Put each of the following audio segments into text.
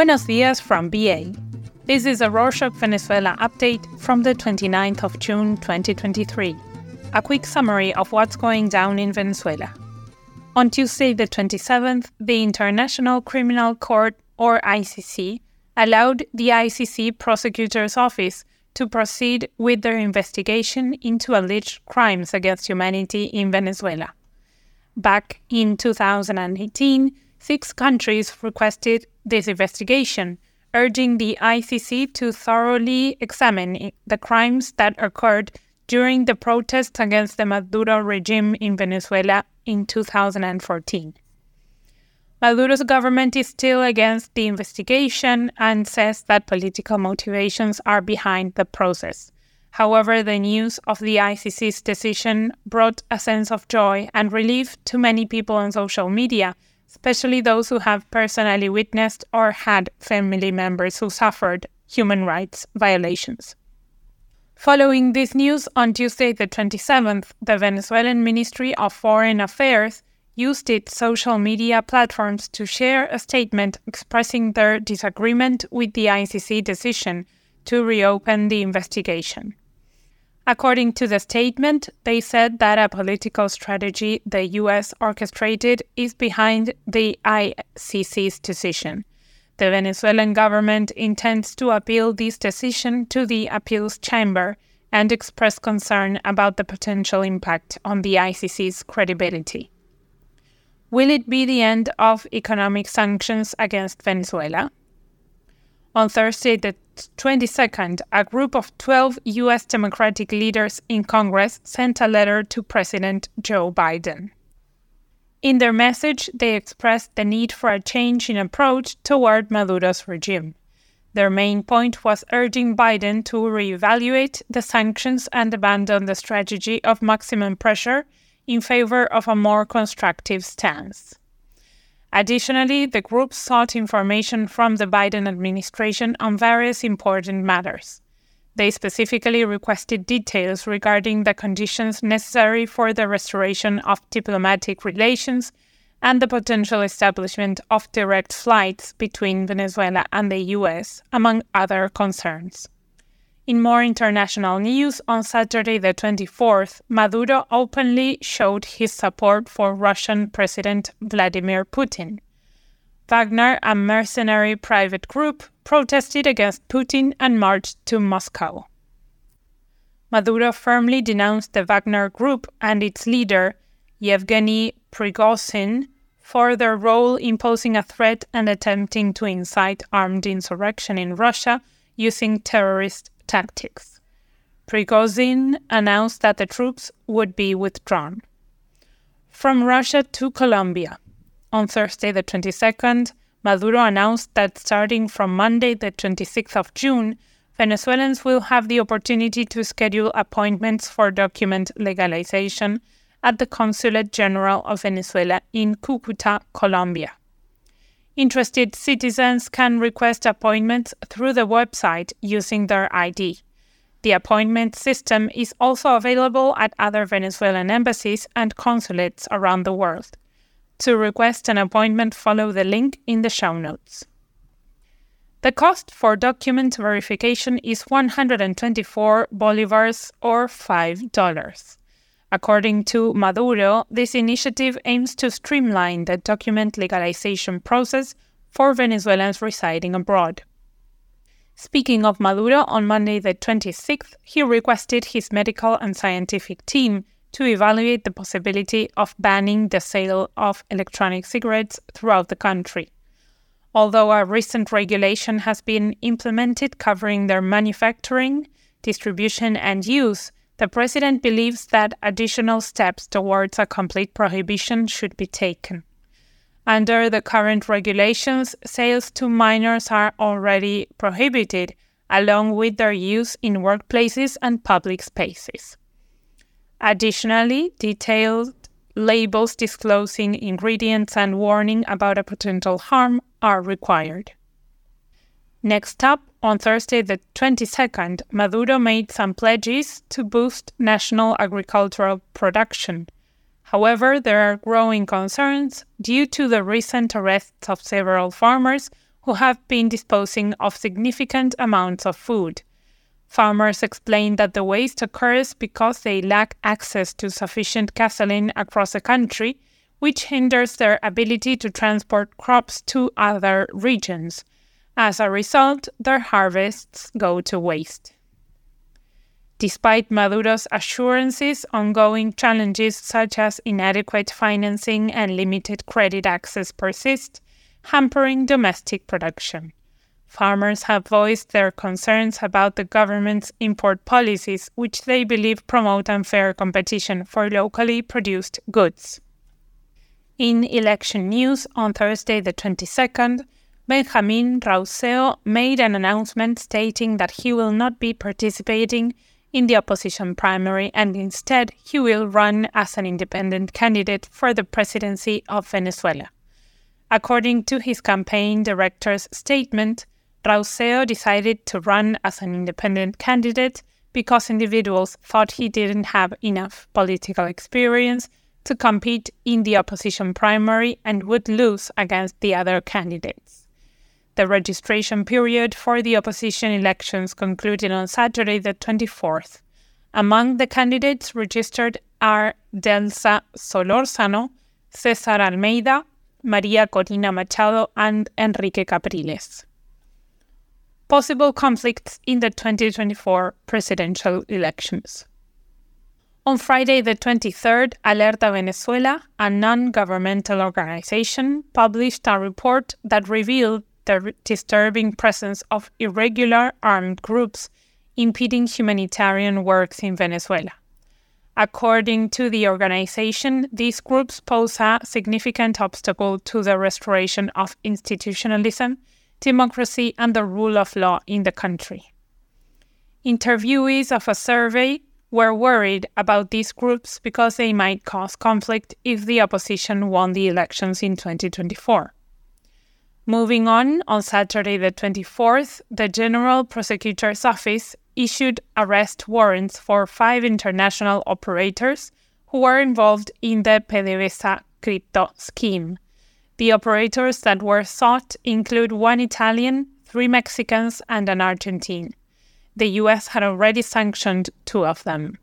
Buenos dias from BA. This is a Rorshok Venezuela update from the 29th of June 2023. A quick summary of what's going down in Venezuela. On Tuesday, the 27th, the International Criminal Court, or ICC, allowed the ICC Prosecutor's Office to proceed with their investigation into alleged crimes against humanity in Venezuela. Back in 2018, six countries requested this investigation, urging the ICC to thoroughly examine the crimes that occurred during the protests against the Maduro regime in Venezuela in 2014. Maduro's government is still against the investigation and says that political motivations are behind the process. However, the news of the ICC's decision brought a sense of joy and relief to many people on social media especially those who have personally witnessed or had family members who suffered human rights violations. Following this news, on Tuesday, the 27th, the Venezuelan Ministry of Foreign Affairs used its social media platforms to share a statement expressing their disagreement with the ICC decision to reopen the investigation. According to the statement, they said that a political strategy the US orchestrated is behind the ICC's decision. The Venezuelan government intends to appeal this decision to the appeals chamber and express concern about the potential impact on the ICC's credibility. Will it be the end of economic sanctions against Venezuela? On Thursday, the 22nd, a group of 12 U.S. Democratic leaders in Congress sent a letter to President Joe Biden. In their message, they expressed the need for a change in approach toward Maduro's regime. Their main point was urging Biden to reevaluate the sanctions and abandon the strategy of maximum pressure in favor of a more constructive stance. Additionally, the group sought information from the Biden administration on various important matters. They specifically requested details regarding the conditions necessary for the restoration of diplomatic relations and the potential establishment of direct flights between Venezuela and the US, among other concerns. In more international news, on Saturday the 24th, Maduro openly showed his support for Russian President Vladimir Putin. Wagner, a mercenary private group, protested against Putin and marched to Moscow. Maduro firmly denounced the Wagner group and its leader, Yevgeny Prigozhin, for their role in posing a threat and attempting to incite armed insurrection in Russia using terrorist tactics. Prigozhin announced that the troops would be withdrawn. From Russia to Colombia. On Thursday, the 22nd, Maduro announced that starting from Monday, the 26th of June, Venezuelans will have the opportunity to schedule appointments for document legalization at the Consulate General of Venezuela in Cucuta, Colombia. Interested citizens can request appointments through the website using their ID. The appointment system is also available at other Venezuelan embassies and consulates around the world. To request an appointment, follow the link in the show notes. The cost for document verification is 124 bolivars or $5. According to Maduro, this initiative aims to streamline the document legalization process for Venezuelans residing abroad. Speaking of Maduro, on Monday the 26th, he requested his medical and scientific team to evaluate the possibility of banning the sale of electronic cigarettes throughout the country. Although a recent regulation has been implemented covering their manufacturing, distribution, and use, the president believes that additional steps towards a complete prohibition should be taken. Under the current regulations, sales to minors are already prohibited, along with their use in workplaces and public spaces. Additionally, detailed labels disclosing ingredients and warning about a potential harm are required. Next up, on Thursday, the 22nd, Maduro made some pledges to boost national agricultural production. However, there are growing concerns due to the recent arrests of several farmers who have been disposing of significant amounts of food. Farmers explain that the waste occurs because they lack access to sufficient gasoline across the country, which hinders their ability to transport crops to other regions. As a result, their harvests go to waste. Despite Maduro's assurances, ongoing challenges such as inadequate financing and limited credit access persist, hampering domestic production. Farmers have voiced their concerns about the government's import policies, which they believe promote unfair competition for locally produced goods. In election news on Thursday, the 22nd, Benjamin Rausseo made an announcement stating that he will not be participating in the opposition primary and instead he will run as an independent candidate for the presidency of Venezuela. According to his campaign director's statement, Rausseo decided to run as an independent candidate because individuals thought he didn't have enough political experience to compete in the opposition primary and would lose against the other candidates. The registration period for the opposition elections concluded on Saturday, the 24th. Among the candidates registered are Delsa Solórzano, César Almeida, María Corina Machado, and Henrique Capriles. Possible conflicts in the 2024 presidential elections. On Friday, the 23rd, Alerta Venezuela, a non governmental organization, published a report that revealed the disturbing presence of irregular armed groups impeding humanitarian works in Venezuela. According to the organization, these groups pose a significant obstacle to the restoration of institutionalism, democracy, and the rule of law in the country. Interviewees of a survey were worried about these groups because they might cause conflict if the opposition won the elections in 2024. Moving on, on Saturday the 24th, the General Prosecutor's Office issued arrest warrants for five international operators who were involved in the PDVSA crypto scheme. The operators that were sought include one Italian, three Mexicans, and an Argentine. The US had already sanctioned two of them.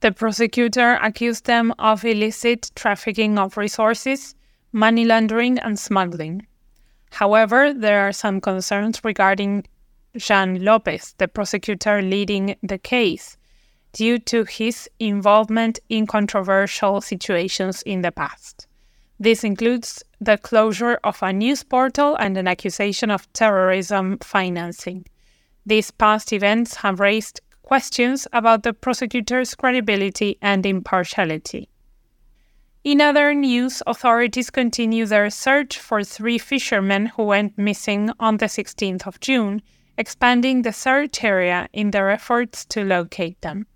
The prosecutor accused them of illicit trafficking of resources, money laundering, and smuggling. However, there are some concerns regarding Jean Lopez, the prosecutor leading the case, due to his involvement in controversial situations in the past. This includes the closure of a news portal and an accusation of terrorism financing. These past events have raised questions about the prosecutor's credibility and impartiality. In other news, authorities continue their search for three fishermen who went missing on the 16th of June, expanding the search area in their efforts to locate them.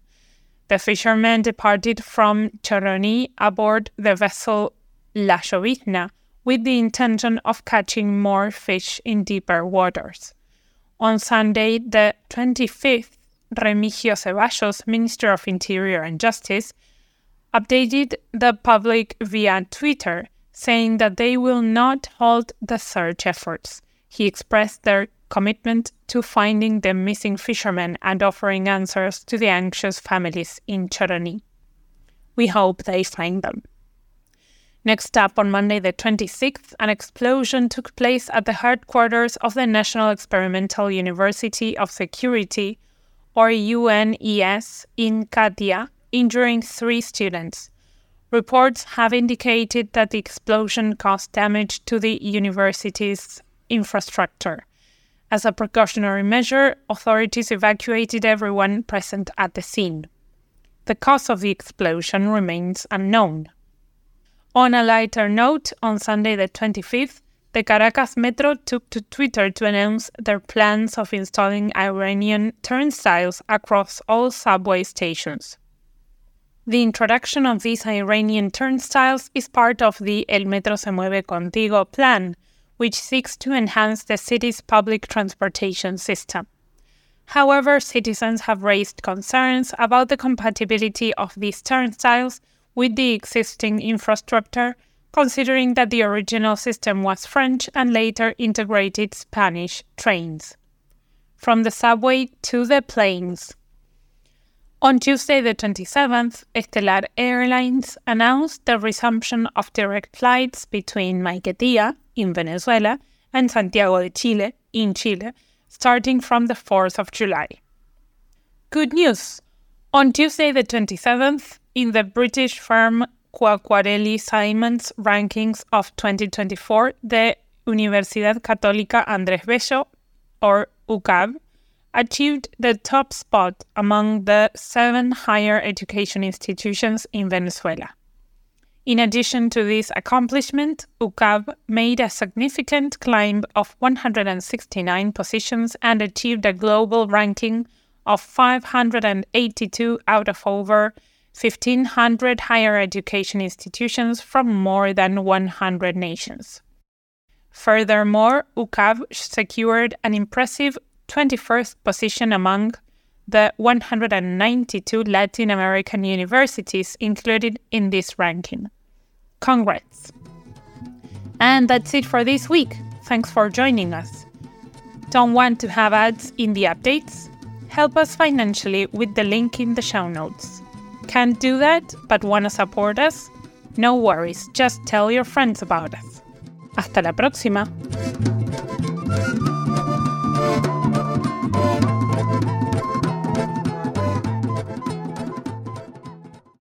The fishermen departed from Choroní aboard the vessel La Chovitna with the intention of catching more fish in deeper waters. On Sunday, the 25th, Remigio Ceballos, Minister of Interior and Justice, updated the public via Twitter, saying that they will not halt the search efforts. He expressed their commitment to finding the missing fishermen and offering answers to the anxious families in Choroní. We hope they find them. Next up, on Monday the 26th, an explosion took place at the headquarters of the National Experimental University of Security, or UNES, in Catia, injuring three students. Reports have indicated that the explosion caused damage to the university's infrastructure. As a precautionary measure, authorities evacuated everyone present at the scene. The cause of the explosion remains unknown. On a lighter note, on Sunday the 25th, the Caracas Metro took to Twitter to announce their plans of installing Iranian turnstiles across all subway stations. The introduction of these Iranian turnstiles is part of the El Metro se mueve contigo plan, which seeks to enhance the city's public transportation system. However, citizens have raised concerns about the compatibility of these turnstiles with the existing infrastructure, considering that the original system was French and later integrated Spanish trains. From the subway to the planes. On Tuesday, the 27th, Estelar Airlines announced the resumption of direct flights between Maiquetía, in Venezuela, and Santiago de Chile, in Chile, starting from the 4th of July. Good news! On Tuesday, the 27th, in the British firm Quacquarelli Symonds rankings of 2024, the Universidad Católica Andrés Bello, or UCAB, achieved the top spot among the seven higher education institutions in Venezuela. In addition to this accomplishment, UCAB made a significant climb of 169 positions and achieved a global ranking of 582 out of over 1,500 higher education institutions from more than 100 nations. Furthermore, UCAB secured an impressive 21st position among the 192 Latin American universities included in this ranking. Congrats! And that's it for this week. Thanks for joining us. Don't want to have ads in the updates? Help us financially with the link in the show notes. Can't do that, but want to support us? No worries, just tell your friends about us. Hasta la próxima!